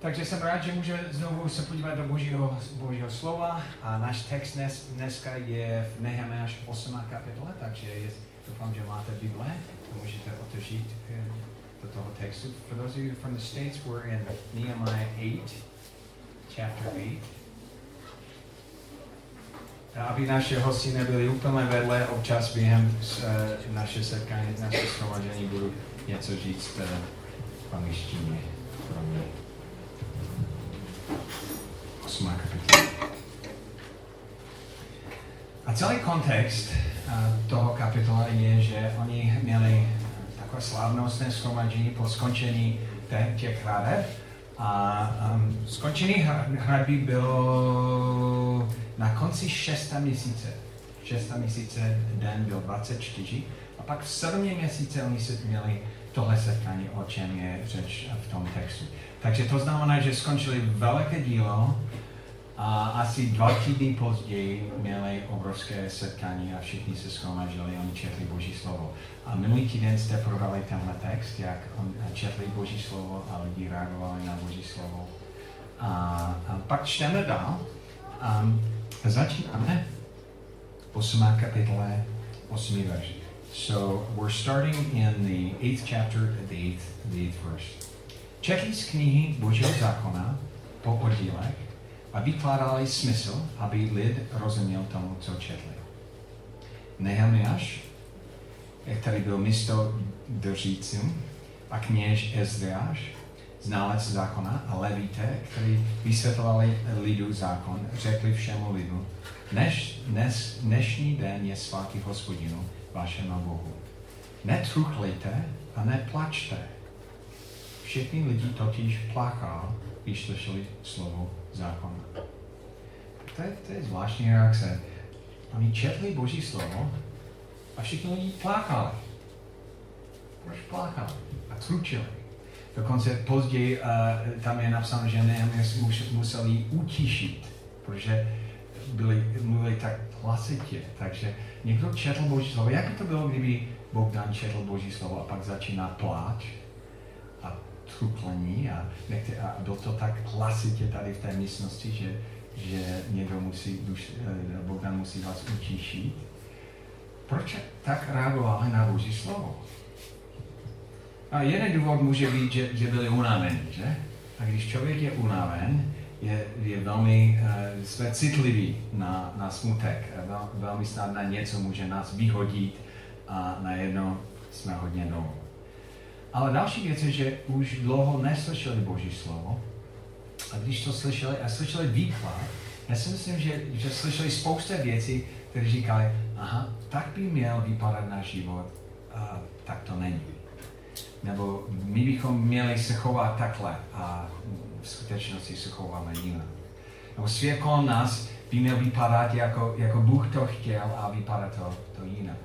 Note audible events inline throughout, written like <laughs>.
takže jsem rád, že můžeme znovu se podívat do božího, božího slova a náš text dnes, dneska je v Nehemiáš 8. kapitole, takže je, doufám, že máte Bible můžete otevřít eh, do toho textu. For those of you from the States, we're in Nehemiah 8, chapter 8. Aby naše hosti nebyly úplně vedle, občas během uh, naše setkání, naše shromaždění budu něco říct uh, v angličtině pro mě. 8. kapitola. A celý kontext uh, toho kapitola je, že oni měli takové slavnostné schromaždění po skončení těch hradeb. A um, skončení hradby bylo na konci šesta měsíce. Šesta měsíce den byl 24 a pak v sedmém měsíce oni se měli tohle setkání, o čem je řeč v tom textu. Takže to znamená, že skončili velké dílo a asi dva týdny později měli obrovské setkání a všichni se schromažili, oni četli Boží slovo. A minulý týden jste prodali tenhle text, jak on četli Boží slovo a lidi reagovali na Boží slovo. A, a pak čteme dál. Um, začínáme 8. kapitole 8. verš. So we're starting in the 8th chapter, the 8th, the 8th verse. Z knihy Božího zákona po oddílech vykládali smysl, aby lid rozuměl tomu, co četli. Nehemiáš, který byl místo držícím, a kněž Ezriáš, znalec zákona, a levíte, který vysvětlovali lidu zákon, řekli všemu lidu, Dneš, dnes, dnešní den je svatý hospodinu, vašemu Bohu. Netruchlejte a neplačte. Všichni lidi totiž plakal, když slyšeli slovo zákona. To je, to je zvláštní reakce. Oni četli Boží slovo a všichni lidi plakali. Proč plakali? A tručili. Dokonce později uh, tam je napsáno, že Nehemias museli utišit, protože byli, mluvili tak hlasitě. Takže někdo četl Boží slovo. Jak by to bylo, kdyby Bogdan četl Boží slovo a pak začíná pláč a truklení a, nechte, a bylo to tak hlasitě tady v té místnosti, že, že někdo musí, duš, eh, Bogdan musí vás utišit. Proč tak reagovali na Boží slovo? A jeden důvod může být, že, že byli unavení, že? A když člověk je unaven, je, je velmi, uh, jsme citliví na, na smutek. Vel, velmi snadné něco může nás vyhodit a najednou jsme hodně dolů. Ale další věc je, že už dlouho neslyšeli Boží slovo. A když to slyšeli a slyšeli výklad, já si myslím, že, že slyšeli spousta věcí, které říkali, aha, tak by měl vypadat náš život, a tak to není. Nebo my bychom měli se chovat takhle a v skutečnosti se chováme jinak. Nebo svět kolem nás by měl vypadat jako, jako Bůh to chtěl a vypadá to, to jinak.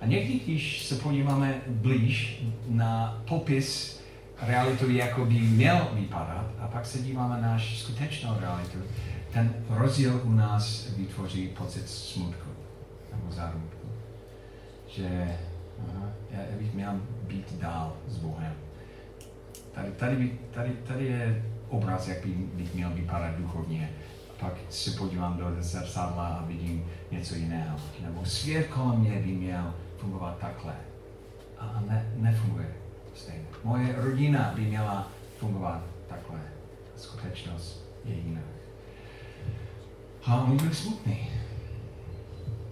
A někdy, když se podíváme blíž na popis realitu, jako by měl vypadat, a pak se díváme na náš skutečnou realitu, ten rozdíl u nás vytvoří pocit smutku nebo zármutku. Že aha, já bych měl být dál s Bohem. Tady, tady, tady, tady je obraz, jak by, bych měl vypadat duchovně. Pak se podívám do zrcadla a vidím něco jiného. Nebo svět kolem mě by měl fungovat takhle. A ne, nefunguje stejně. Moje rodina by měla fungovat takhle. Skutečnost je jiná. A oni byli smutný.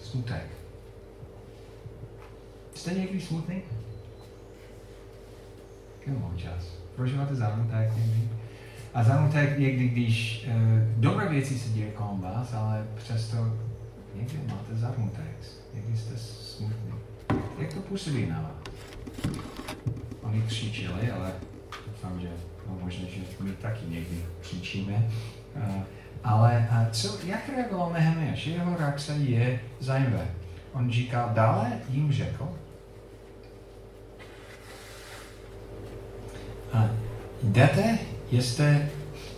Smutek. Jste někdy smutný? Come čas prožíváte zámutek někdy. A zámutek někdy, když uh, dobré věci se dějí kolem vás, ale přesto někdy máte zámutek. Někdy jste smutný. Jak to působí na vás? Oni křičeli, ale doufám, že no, možná, že my taky někdy křičíme. Uh, ale a co, jak reagoval Nehemiáš? Jeho reakce je zajímavé. On říká, dále jim řekl, jdete, jeste,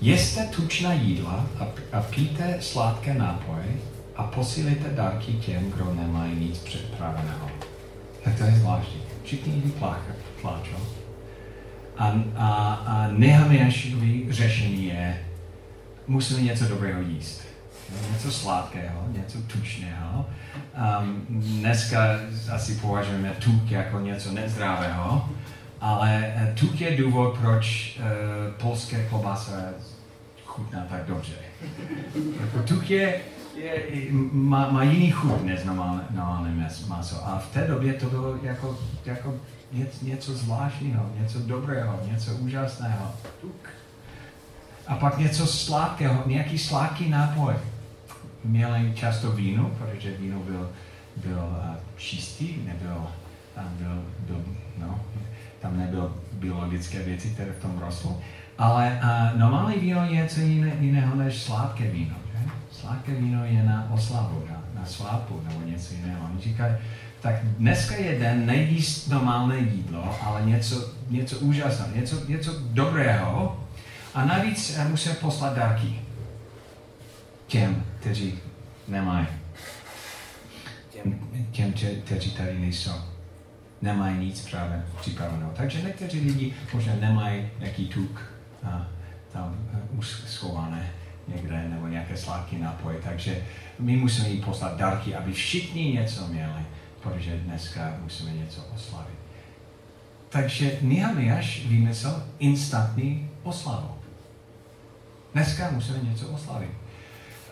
jeste tučná jídla a, a píte sladké nápoje a posílíte dárky těm, kdo nemají nic připraveného. Tak to je zvláštní. Všichni lidi pláčou. A, a, a Nehemiášovi řešení je, musíme něco dobrého jíst. Něco sladkého, něco tučného. Um, dneska asi považujeme tuk jako něco nezdravého, ale eh, tuk je důvod, proč uh, polské klobasa chutná tak dobře. <laughs> Jako tuk je, je, má, má jiný chuť než normálné maso. A v té době to bylo jako, jako něco zvláštního, něco dobrého, něco úžasného. Tuk. A pak něco sladkého, nějaký sladký nápoj. Měli často víno, protože víno byl, byl uh, čistý, nebyl, byl, byl, no, tam nebyl biologické věci, které v tom rostly. Ale uh, normální víno je něco jiné, jiného než sladké víno. Že? Sladké víno je na oslavu, na, na svápu nebo něco jiného. Oni říkají, tak dneska je den nejíst normálné jídlo, ale něco, něco úžasného, něco, něco dobrého. A navíc uh, poslat dárky těm, kteří nemají. Těm, těm kteří tady nejsou nemají nic právě připraveného. Takže někteří lidi možná nemají nějaký tuk a, tam uh, schované někde nebo nějaké sladké nápoje. Takže my musíme jim poslat dárky, aby všichni něco měli, protože dneska musíme něco oslavit. Takže Nehemiáš vymyslel instantní oslavu. Dneska musíme něco oslavit.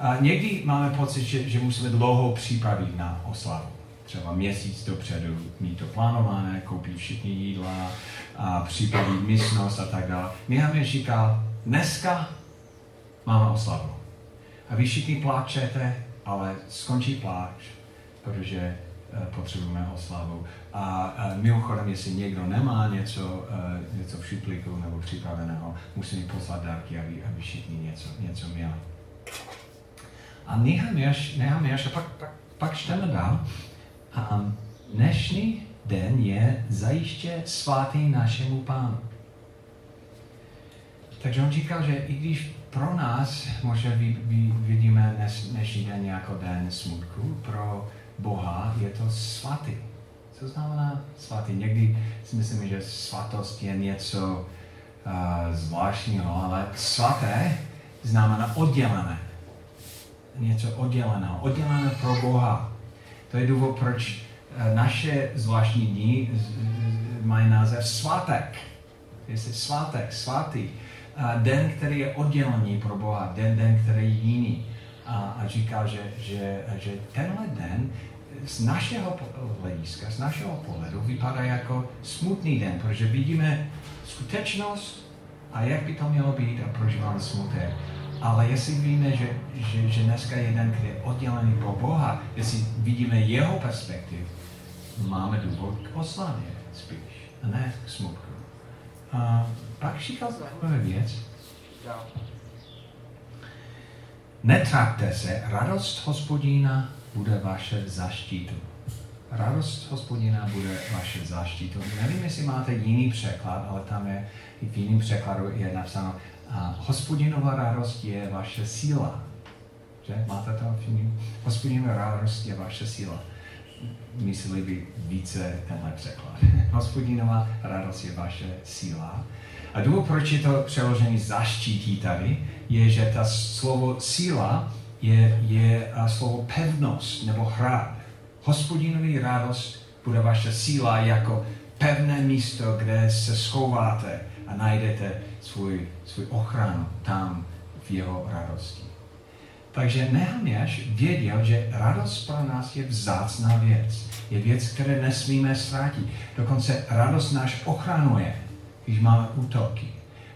A někdy máme pocit, že, že musíme dlouho připravit na oslavu třeba měsíc dopředu mít to plánované, koupit všichni jídla, a připravit místnost a tak dále. Mihaměl říkal, dneska máme oslavu. A vy všichni pláčete, ale skončí pláč, protože uh, potřebujeme oslavu. A uh, mimochodem, jestli někdo nemá něco, uh, něco v šuplíku nebo připraveného, musí poslat dárky, aby, aby všichni něco, něco měli. A Nehemiáš, a pak, pak, pak čteme dál, a dnešní den je zajiště svatý našemu pánu. Takže on říkal, že i když pro nás možná vy, vy, vidíme dnes, dnešní den jako den smutku, pro Boha je to svatý. Co znamená svatý? Někdy si myslím, že svatost je něco uh, zvláštního, ale svaté znamená oddělené. Něco odděleného. Oddělené pro Boha. To je důvod, proč eh, naše zvláštní dny mají název svátek. Jestli svátek, svatý. Den, který je oddělený pro Boha, den, den, který je jiný. A, a říká, že, že, že tenhle den z našeho hlediska, z našeho pohledu vypadá jako smutný den, protože vidíme skutečnost a jak by to mělo být a prožíváme smutek. Ale jestli víme, že, že, že dneska je den, který je oddělený pro Boha, jestli vidíme jeho perspektiv, máme důvod k oslavě spíš, a ne k smutku. A pak říkal zajímavé věc. Netrápte se, radost hospodína bude vaše zaštitu. Radost hospodina bude vaše zaštitu. Nevím, jestli máte jiný překlad, ale tam je, v jiném překladu je napsáno a hospodinová radost je vaše síla. Že? Máte to v Hospodinová radost je vaše síla. Mysleli by více tenhle překlad. <laughs> Hospodinová radost je vaše síla. A důvod, proč je to přeložený zaštítí tady, je, že ta slovo síla je, je slovo pevnost nebo hrad. Hospodinový radost bude vaše síla jako pevné místo, kde se schováte a najdete svůj, svůj ochranu tam v jeho radosti. Takže Nehemiáš věděl, že radost pro nás je vzácná věc. Je věc, které nesmíme ztratit. Dokonce radost náš ochranuje, když máme útoky.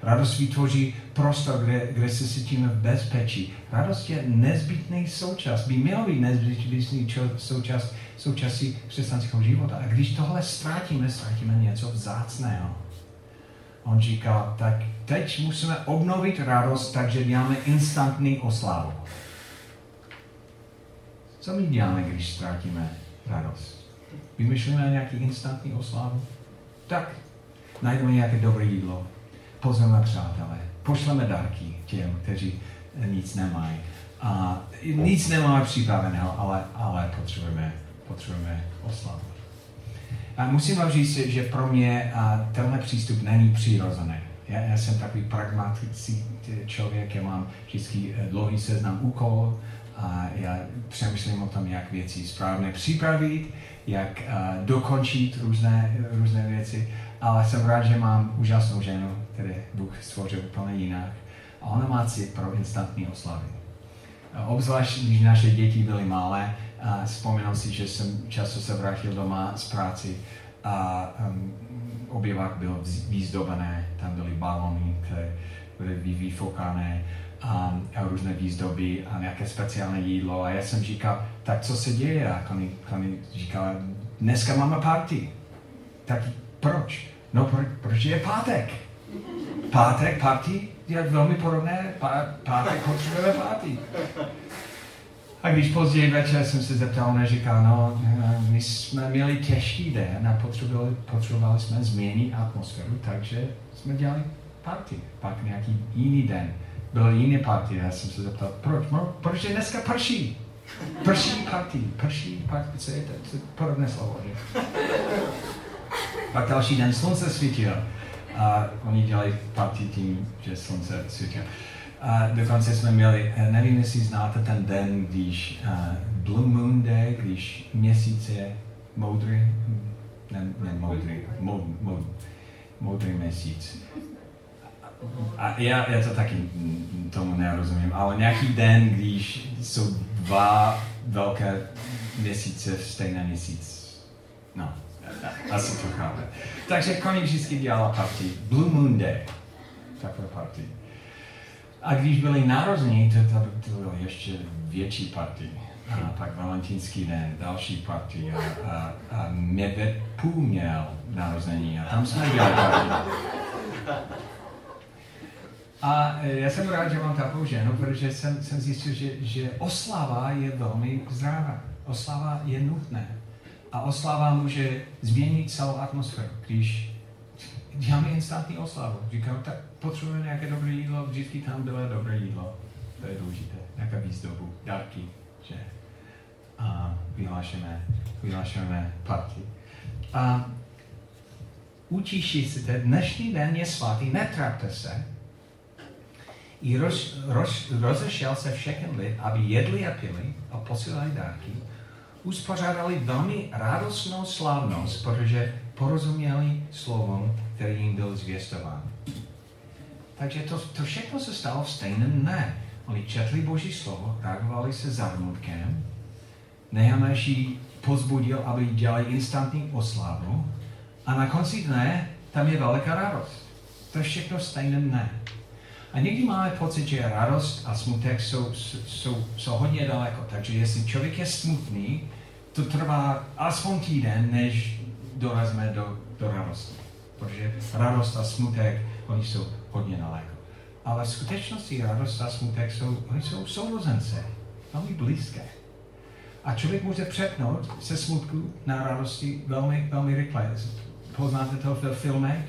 Radost vytvoří prostor, kde, kde se cítíme v bezpečí. Radost je nezbytný součást, by měl být nezbytný součást součástí křesťanského života. A když tohle ztratíme, ztratíme něco vzácného. On říká, tak teď musíme obnovit radost, takže děláme instantní oslavu. Co my děláme, když ztratíme radost? Vymyšlíme nějaký instantní oslavu? Tak, najdeme nějaké dobré jídlo, pozveme přátelé, pošleme dárky těm, kteří nic nemají. A nic nemáme připraveného, ale, ale potřebujeme, potřebujeme oslavu. A musím vám říct, že pro mě tenhle přístup není přirozený. Já, já jsem takový pragmatický člověk, já mám vždycky eh, dlouhý seznam úkol a já přemýšlím o tom, jak věci správně připravit, jak uh, dokončit různé, různé věci, ale jsem rád, že mám úžasnou ženu, kterou Bůh stvořil úplně jinak a ona má cit pro instantní oslavy. Obzvlášť, když naše děti byly malé, a vzpomínám si, že jsem často se vrátil doma z práci a um, oběvák byl výzdobené, tam byly balony, které byly vyfokané a, a různé výzdoby a nějaké speciální jídlo. A já jsem říkal, tak co se děje? A Kony, Kony říkala, dneska máme party. Tak proč? No, pro, protože je pátek. Pátek, party je velmi podobné. Pá, pátek potřebujeme party. A když později večer jsem se zeptal, ona říká, no, my jsme měli těžký den a potřebovali, potřebovali jsme změnit atmosféru, takže jsme dělali party. Pak nějaký jiný den byl jiný party. Já jsem se zeptal, proč? No, protože dneska prší. Prší party. Prší party, co je to? je podobné slovo, že? Pak další den slunce svítilo. A oni dělají party tím, že slunce svítilo. A dokonce jsme měli, eh, nevím, jestli znáte ten den, když uh, Blue Moon Day, když měsíc je moudrý, ne, ne moudrý, mod, mod, moudrý měsíc. A já, já to taky tomu nerozumím, ale nějaký den, když jsou dva velké měsíce v stejné měsíc. No, asi to chápe. Takže koník vždycky dělala party. Blue Moon Day. Takové party. A když byly narození, to, to, to bylo ještě větší party. A pak valentínský den, další party. A, a, a medvěd půl měl narození a tam jsme dělali party. A e, já jsem rád, že mám takovou ženu, protože jsem, jsem zjistil, že, že oslava je velmi zdravá. Oslava je nutné. A oslava může změnit celou atmosféru. Když děláme instantní oslavu, říkám, tak potřebujeme nějaké dobré jídlo, vždycky tam bylo dobré jídlo. To je důležité. Nějaká výzdobu, dárky, že? A vyhlášeme, vyhlášeme party. A učíš se, dnešní den je svatý, netrapte se, i roz, roz, rozešel se všechny lid, aby jedli a pili a posílali dárky. Uspořádali velmi radostnou slavnost, protože porozuměli slovům, který jim byl zvěstován. Takže to, to všechno se stalo v stejném dne. Oni četli Boží slovo, reagovali se zarmutkem, Nehameši pozbudil, aby dělali instantní oslavu a na konci dne tam je velká radost. To je všechno v stejném dne. A někdy máme pocit, že radost a smutek jsou, jsou, jsou hodně daleko. Takže jestli člověk je smutný, to trvá aspoň týden, než dorazíme do, do radosti. Protože radost a smutek, oni jsou hodně daleko. Ale v skutečnosti radost a smutek jsou, oni jsou sourozence, velmi blízké. A člověk může přepnout se smutku na radosti velmi, velmi rychle. Poznáte to ve filmech,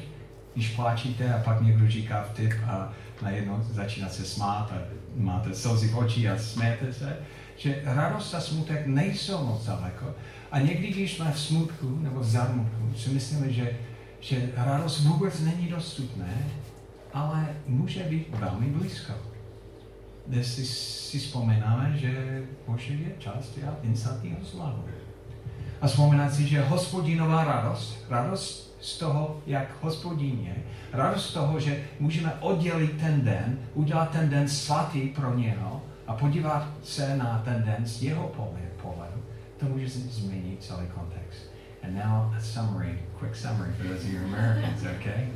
když pláčíte a pak někdo říká vtip a najednou začíná se smát a máte slzy v očí a smějete se, že radost a smutek nejsou moc daleko. A někdy, když jsme v smutku nebo v zarmutku, si myslíme, že, že radost vůbec není dostupné, ale může být velmi blízko. Dnes si, si vzpomínáme, že Bože je čas dělat instantního slavu. A vzpomínat si, že hospodinová radost, radost z toho, jak hospodin je, radost z toho, že můžeme oddělit ten den, udělat ten den svatý pro něho a podívat se na ten den z jeho pohledu, to může změnit celý kontext. And now a summary, quick summary for those of you Americans, okay?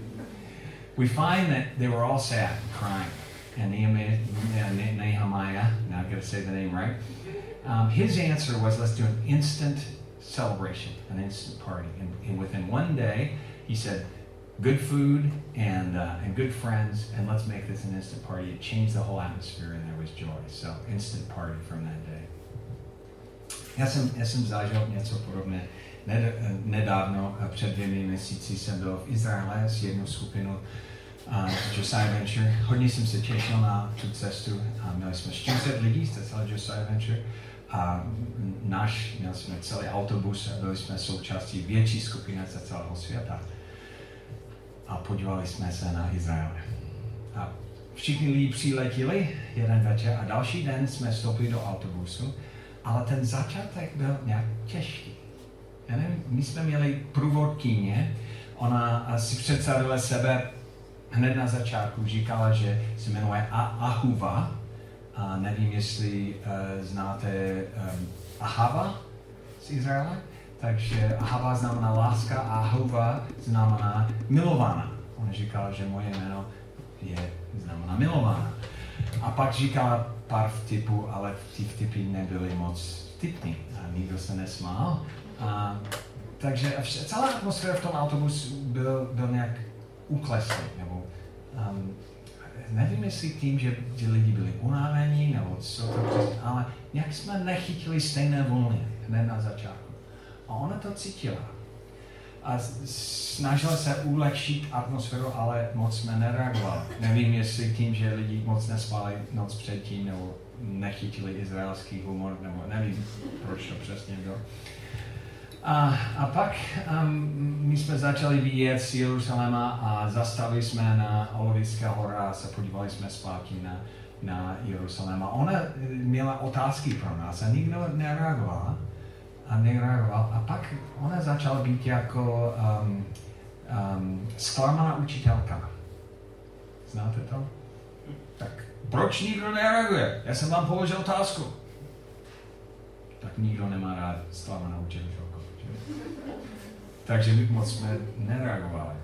We find that they were all sad, and crying. And Nehemiah, not got to say the name right, um, his answer was let's do an instant celebration, an instant party. And, and within one day, he said, good food and, uh, and good friends, and let's make this an instant party. It changed the whole atmosphere, and there was joy. So, instant party from that day. Ned, nedávno, před dvěmi měsíci, jsem byl v Izraele s jednou skupinou uh, Josiah Venture. Hodně jsem se těšil na tu cestu. A měli jsme 40 lidí z celé Josiah Venture. a náš, měli jsme celý autobus a byli jsme součástí větší skupiny ze celého světa. A podívali jsme se na Izrael. A všichni lidi přiletěli jeden večer a další den jsme vstoupili do autobusu, ale ten začátek byl nějak těžký. Já nevím, my jsme měli průvodkyně, ona si představila sebe hned na začátku, říkala, že se jmenuje Ahuva, a nevím, jestli uh, znáte um, Ahava z Izraele. Takže Ahava znamená láska a Ahuva znamená milovaná. On říkal, že moje jméno je, znamená milovaná. A pak říká pár vtipů, ale ty vtipy nebyly moc vtipný. A nikdo se nesmál. A, takže celá atmosféra v tom autobusu byl, byl nějak ukleslý, nebo um, nevím, jestli tím, že ti lidi byli unavení, nebo co to přesně, ale nějak jsme nechytili stejné vlny hned na začátku. A ona to cítila. A snažila se ulehčit atmosféru, ale moc jsme nereagovali. Nevím, jestli tím, že lidi moc nespali noc předtím, nebo nechytili izraelský humor, nebo nevím, proč to přesně bylo. A, a pak um, my jsme začali vyjet z Jeruzaléma a zastavili jsme na Olivické hora a se podívali jsme zpátky na, na Jeruzalém. A ona eh, měla otázky pro nás a nikdo nereagoval. A nereagoval. A pak ona začala být jako um, um, zklamaná učitelka. Znáte to? Tak proč nikdo nereaguje? Já jsem vám položil otázku. Tak nikdo nemá rád zklamanou učitelku. Takže my moc jsme nereagovali.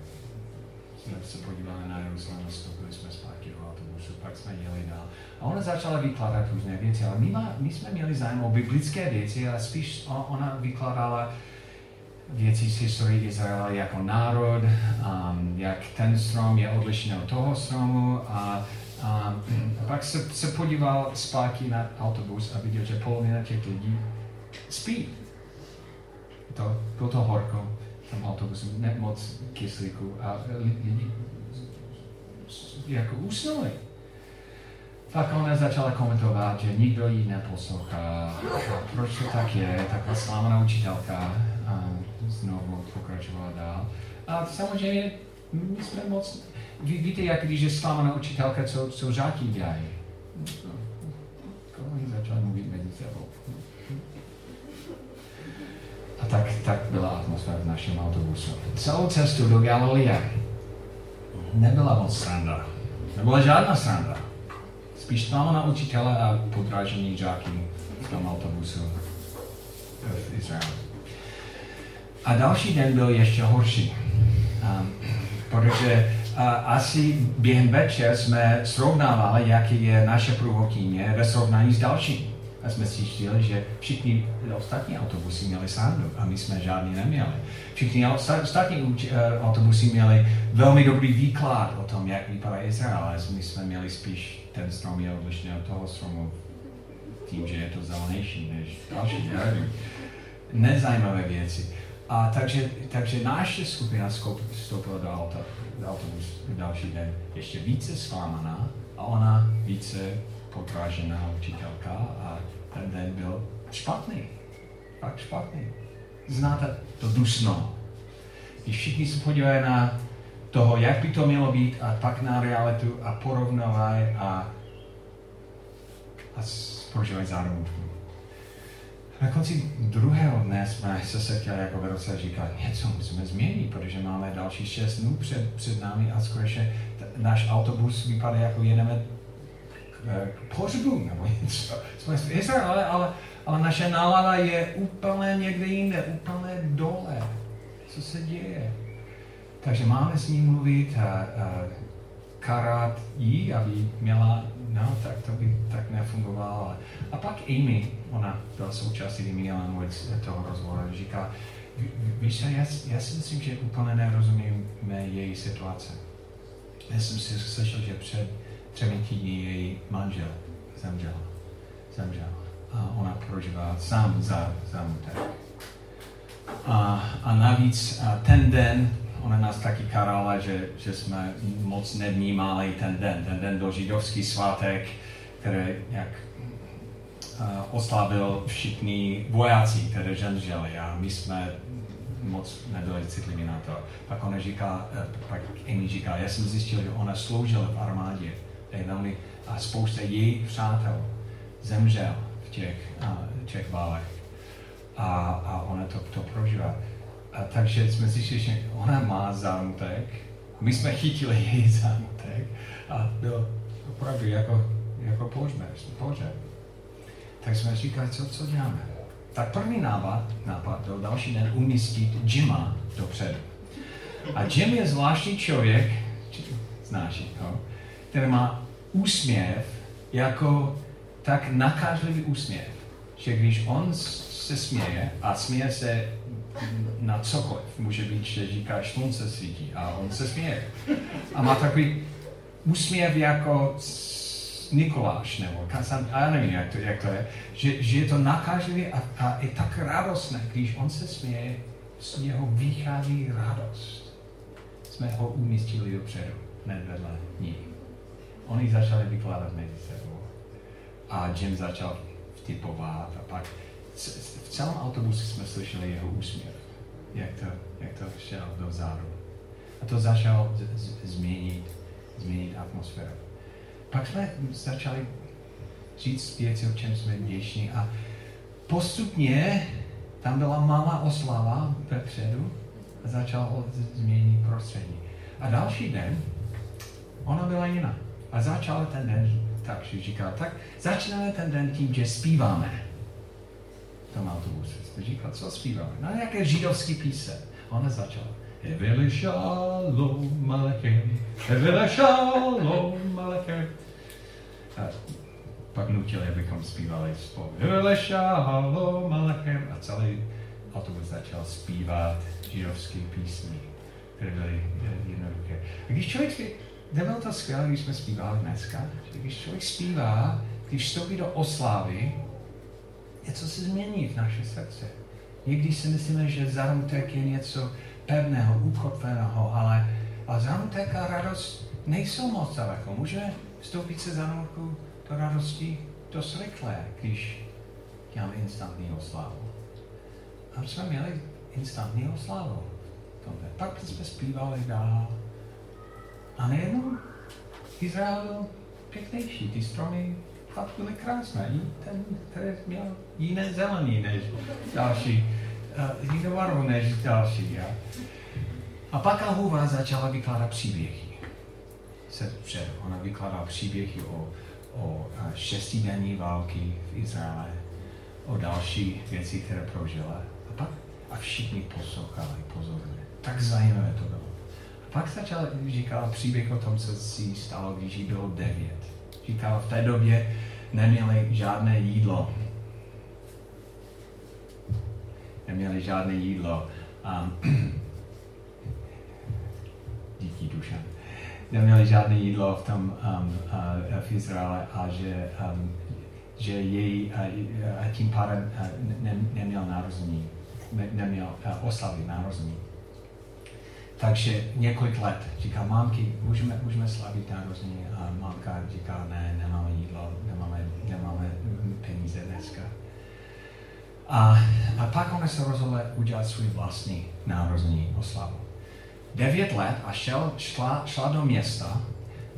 Jsme se podívali na Jeruzalém, vstoupili jsme zpátky do autobusu, pak jsme jeli dál. A ona začala vykládat různé věci, ale my, má, my jsme měli zájem o biblické věci, ale spíš ona vykládala věci z historie Izraela jako národ, um, jak ten strom je odlišný od toho stromu a a pak se, se podíval zpátky na autobus a viděl, že polovina těch lidí spí to, bylo to horko, tam autobusu, ne moc kyslíku a lidi jako usnuli. Tak ona začala komentovat, že nikdo jí neposlouchá, proč to tak je, taková slámaná učitelka a znovu pokračovala dál. A samozřejmě my jsme moc, ví, víte, jak když je slámaná učitelka, co, co žáky dělají. Oni začali mluvit mezi sebou tak, tak byla atmosféra v našem autobusu. Celou cestu do Galileje nebyla moc sranda. Nebyla žádná sranda. Spíš tam na učitele a podrážení žáky v tom autobusu v Izraeli. A další den byl ještě horší, um, protože uh, asi během večer jsme srovnávali, jaký je naše průvodkyně ve srovnání s dalším a jsme zjistili, že všichni ostatní autobusy měli sandu a my jsme žádný neměli. Všichni ostatní eh, autobusy měli velmi dobrý výklad o tom, jak vypadá Izrael, ale my jsme měli spíš ten strom je odlišný od toho stromu tím, že je to zelenější než další, nevím. Nezajímavé věci. A takže, takže naše skupina vstoupila do auta, do další den ještě více zklamaná a ona více podrážená učitelka a ten den byl špatný. Fakt špatný. Znáte to dusno. Když všichni se podívají na toho, jak by to mělo být a pak na realitu a porovnávají a, a prožívají zároveň. Na konci druhého dne jsme se setkali jako vedoucí a říkali, něco musíme změnit, protože máme další šest dnů před, před námi a skutečně náš autobus vypadá jako jedeme pohřbu nebo něco. Jsme v Izraeli, ale, ale naše nálada je úplně někde jinde, úplně dole. Co se děje? Takže máme s ním mluvit a, a karat jí, aby měla, no, tak to by tak nefungovalo. A pak Amy, ona byla součástí Amy toho rozhovoru, říká, víš já, já si myslím, že úplně nerozumíme její situace. Já jsem si slyšel, že před týdny její manžel zemřel. zemřel. A ona prožívá sám za zamutek. A, a navíc a ten den, ona nás taky karala, že, že jsme moc nevnímali ten den. Ten den byl židovský svátek, který jak oslavil všichni vojáci, které zemřeli a my jsme moc nebyli citliví na to. Pak ona říká, uh, pak Amy říká, já jsem zjistil, že ona sloužila v armádě. A spousta jejich přátel zemřel v těch, uh, těch válech. A, a ona to, to prožívá. A takže jsme zjistili, že ona má zámutek. My jsme chytili její <laughs> zámutek a byl opravdu jako, jako pohřeb. pohřeb. Tak jsme říkali, co, co děláme. Tak první nápad, nápad byl další den umístit Jima dopředu. A Jim je zvláštní člověk, znáš ho, který má úsměv jako tak nakážlivý úsměv, že když on se směje a směje se na cokoliv. Může být, že říká, slunce svítí a on se směje. A má takový úsměv jako Nikoláš nebo Kasan, a já nevím, jak to, jak to je, že, že je to nakážlivý a, a je tak radostné, když on se směje, z něho vychází radost. Jsme ho umístili dopředu, hned vedle ní. Oni začali vykládat mezi sebou. A Jim začal vtipovat a pak v celém autobuse jsme slyšeli jeho úsměv, jak to, jak to šel dozadu. A to začalo z, z, změnit, změnit atmosféru. Pak jsme začali říct věci, o čem jsme vděční a postupně tam byla malá oslava vepředu a začala změnit prostředí. A další den ona byla jiná. A začala ten den tak, že říkala, tak začneme ten den tím, že zpíváme tom autobuse. Jste říkal, co zpíváme? No nějaké židovský píse. Ona začala. Evele shalom alechem, evele shalom alechem. A pak nutili, abychom zpívali spolu. Evele shalom alechem. A celý autobus začal zpívat židovské písmy, které byly jednoduché. A když člověk zpívá, nebylo to skvělé, když jsme zpívali dneska, že když člověk zpívá, když vstoupí do oslavy, něco se změní v naše srdce. Někdy si myslíme, že zámutek je něco pevného, ukotveného, ale, ale zámutek a radost nejsou moc daleko. Můžeme vstoupit se zámutku do radosti dost rychle, když děláme instantní oslavu. A jsme měli instantní oslavu. Pak jsme zpívali dál. A nejenom Izrael pěknější, ty stromy fakt byly krásné. Ten, který měl jiné zelený než další, uh, jinou barvu než další. Ja. A pak Ahuva začala vykládat příběhy. Se před, ona vykládala příběhy o, o šestidenní války v Izraele, o další věci, které prožila. A pak a všichni poslouchali pozorně. Tak zajímavé to bylo. A pak začala říkala příběh o tom, co si stalo, když jí bylo devět. Říkala, v té době neměli žádné jídlo. Neměli žádné jídlo. Um, <clears throat> díky dušem. Neměli žádné jídlo v tom um, uh, v Izraele a že, um, že jej uh, uh, tím pádem uh, ne, neměl narození, ne, neměl uh, oslavy narození. Takže několik let říká, mámky, můžeme, můžeme slavit narození. A mámka říká, ne, nemáme jídlo, nemáme, nemáme peníze dneska. A, a pak ona se rozhodla udělat svůj vlastní narození oslavu. Devět let a šel, šla, šla do města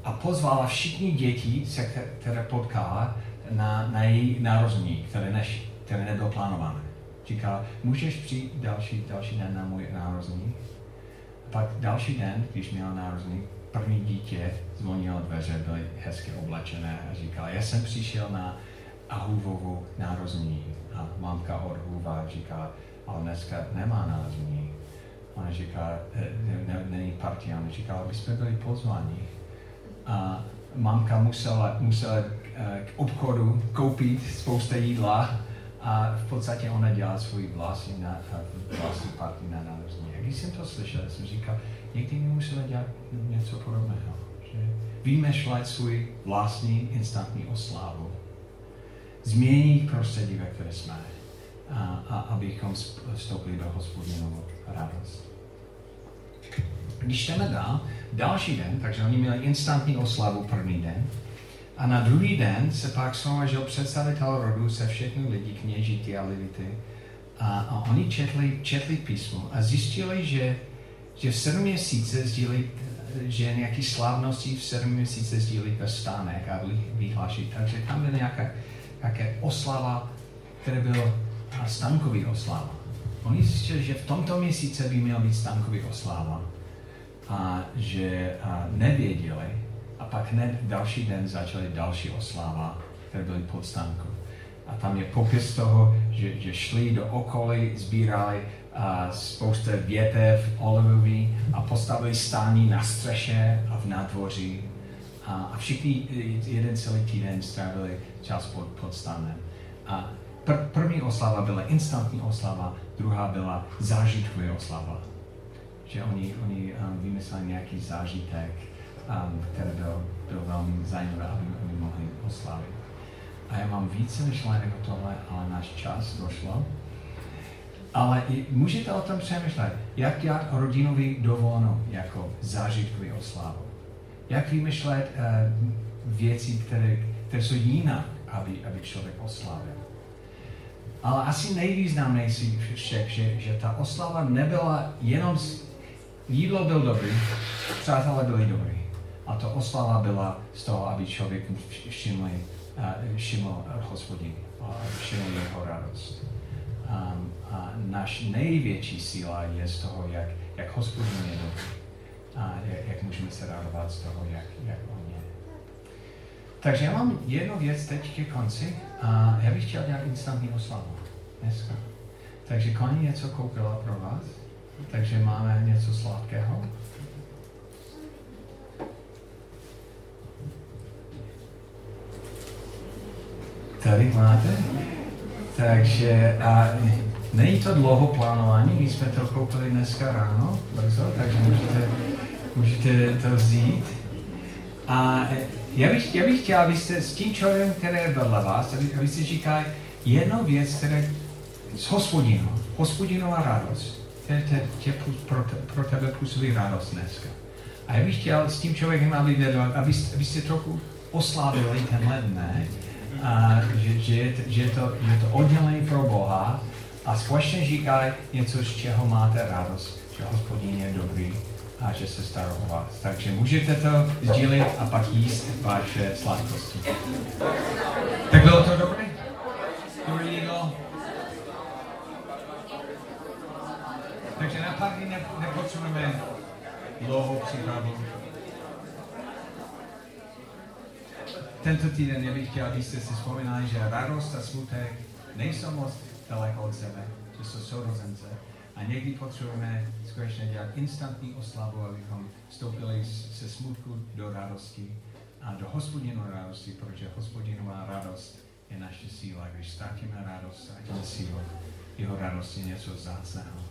a pozvala všichni děti, se, které potkala na, na její narození, které, než, které nebylo plánované. Říká, můžeš přijít další, další den na můj narození? Pak další den, když měl narozený, první dítě zvonilo dveře, byly hezky oblečené a říkal, já jsem přišel na Ahuvovu narození. A mamka od Huva říká, ale dneska nemá narození. Ona říká, ne, není party, ona říká, aby jsme byli pozváni. A mamka musela, musela e, k obchodu koupit spousta jídla a v podstatě ona dělá svůj vlastní, vlastní party na narození když jsem to slyšel, jsem říkal, někdy my musíme dělat něco podobného. Že vymešlet svůj vlastní instantní oslavu. Změnit prostředí, ve které jsme. A, a abychom vstoupili do hospodinovu radost. Když jdeme dál, další den, takže oni měli instantní oslavu první den, A na druhý den se pak shromažil představitel rodu se všechny lidi, kněžíty a levity. A, a oni četli, četli písmo a zjistili, že, že v sedm měsíce sdílí, že nějaký slavnosti v sedm měsíce sdílí ve stánek a vyhláší. Takže tam byl nějaká, nějaká oslava, která byla stankový oslava. Oni zjistili, že v tomto měsíce by měl být stankový oslava a že a nevěděli, a pak hned další den začaly další osláva, které byly pod stánku. A tam je popis toho, že, že šli do okolí, sbírali a spousta větev olivový a postavili stání na střeše a v nádvoří. A, a všichni jeden celý týden strávili čas pod, pod stánem. A pr- první oslava byla instantní oslava, druhá byla zážitková oslava. Že oni, oni um, vymysleli nějaký zážitek, um, který byl, byl velmi zajímavý, aby, aby mohli oslavit. A já mám více myšlenek o tohle, ale náš čas došlo. Ale i můžete o tom přemýšlet, jak dělat rodinový dovolenou jako zážitkový oslavu. Jak vymýšlet uh, věci, které, které jsou jinak, aby, aby člověk oslavil. Ale asi nejvýznamnější však, že, že ta oslava nebyla jenom, jídlo byl dobrý, přátelé byli dobrý. A to oslava byla z toho, aby člověk všiml, všiml hospodin, všiml jeho radost. Um, a náš největší síla je z toho, jak, jak hospodin je dobrý. A jak, jak můžeme se radovat z toho, jak, jak on je. Takže já mám jednu věc teď ke konci a já bych chtěl dělat instantní oslavu dneska. Takže Connie něco koupila pro vás, takže máme něco sladkého. Tady máte. Takže a není to dlouho plánování, my jsme to koupili dneska ráno, brzo, takže můžete, můžete to vzít. A já bych, já bych chtěl, abyste s tím člověkem, který je vedle vás, aby, abyste říkali jednu věc, která s hospodinou, hospodinová radost, tě, tě, tě pro, te, pro tebe působí radost dneska. A já bych chtěl s tím člověkem, aby vedl, abyste, abyste trochu oslávili tenhle dne, a že, že, je, že, je to, že je to oddělení pro Boha a společně říkají něco, z čeho máte radost, že hospodin je dobrý a že se stará o vás. Takže můžete to sdílit a pak jíst vaše sladkosti. Tak bylo to dobré? Dobré jídlo? Takže na ne, nepotřebujeme dlouhou přípravu. Tento týden já bych chtěl, abyste si vzpomínali, že radost a smutek nejsou moc daleko od sebe, že jsou sourozence. A někdy potřebujeme skutečně dělat instantní oslavu, abychom vstoupili se smutku do radosti a do hospodinové radosti, protože hospodinová radost je naše síla. Když ztratíme radost, ztratíme sílu. Jeho radost je něco zácného.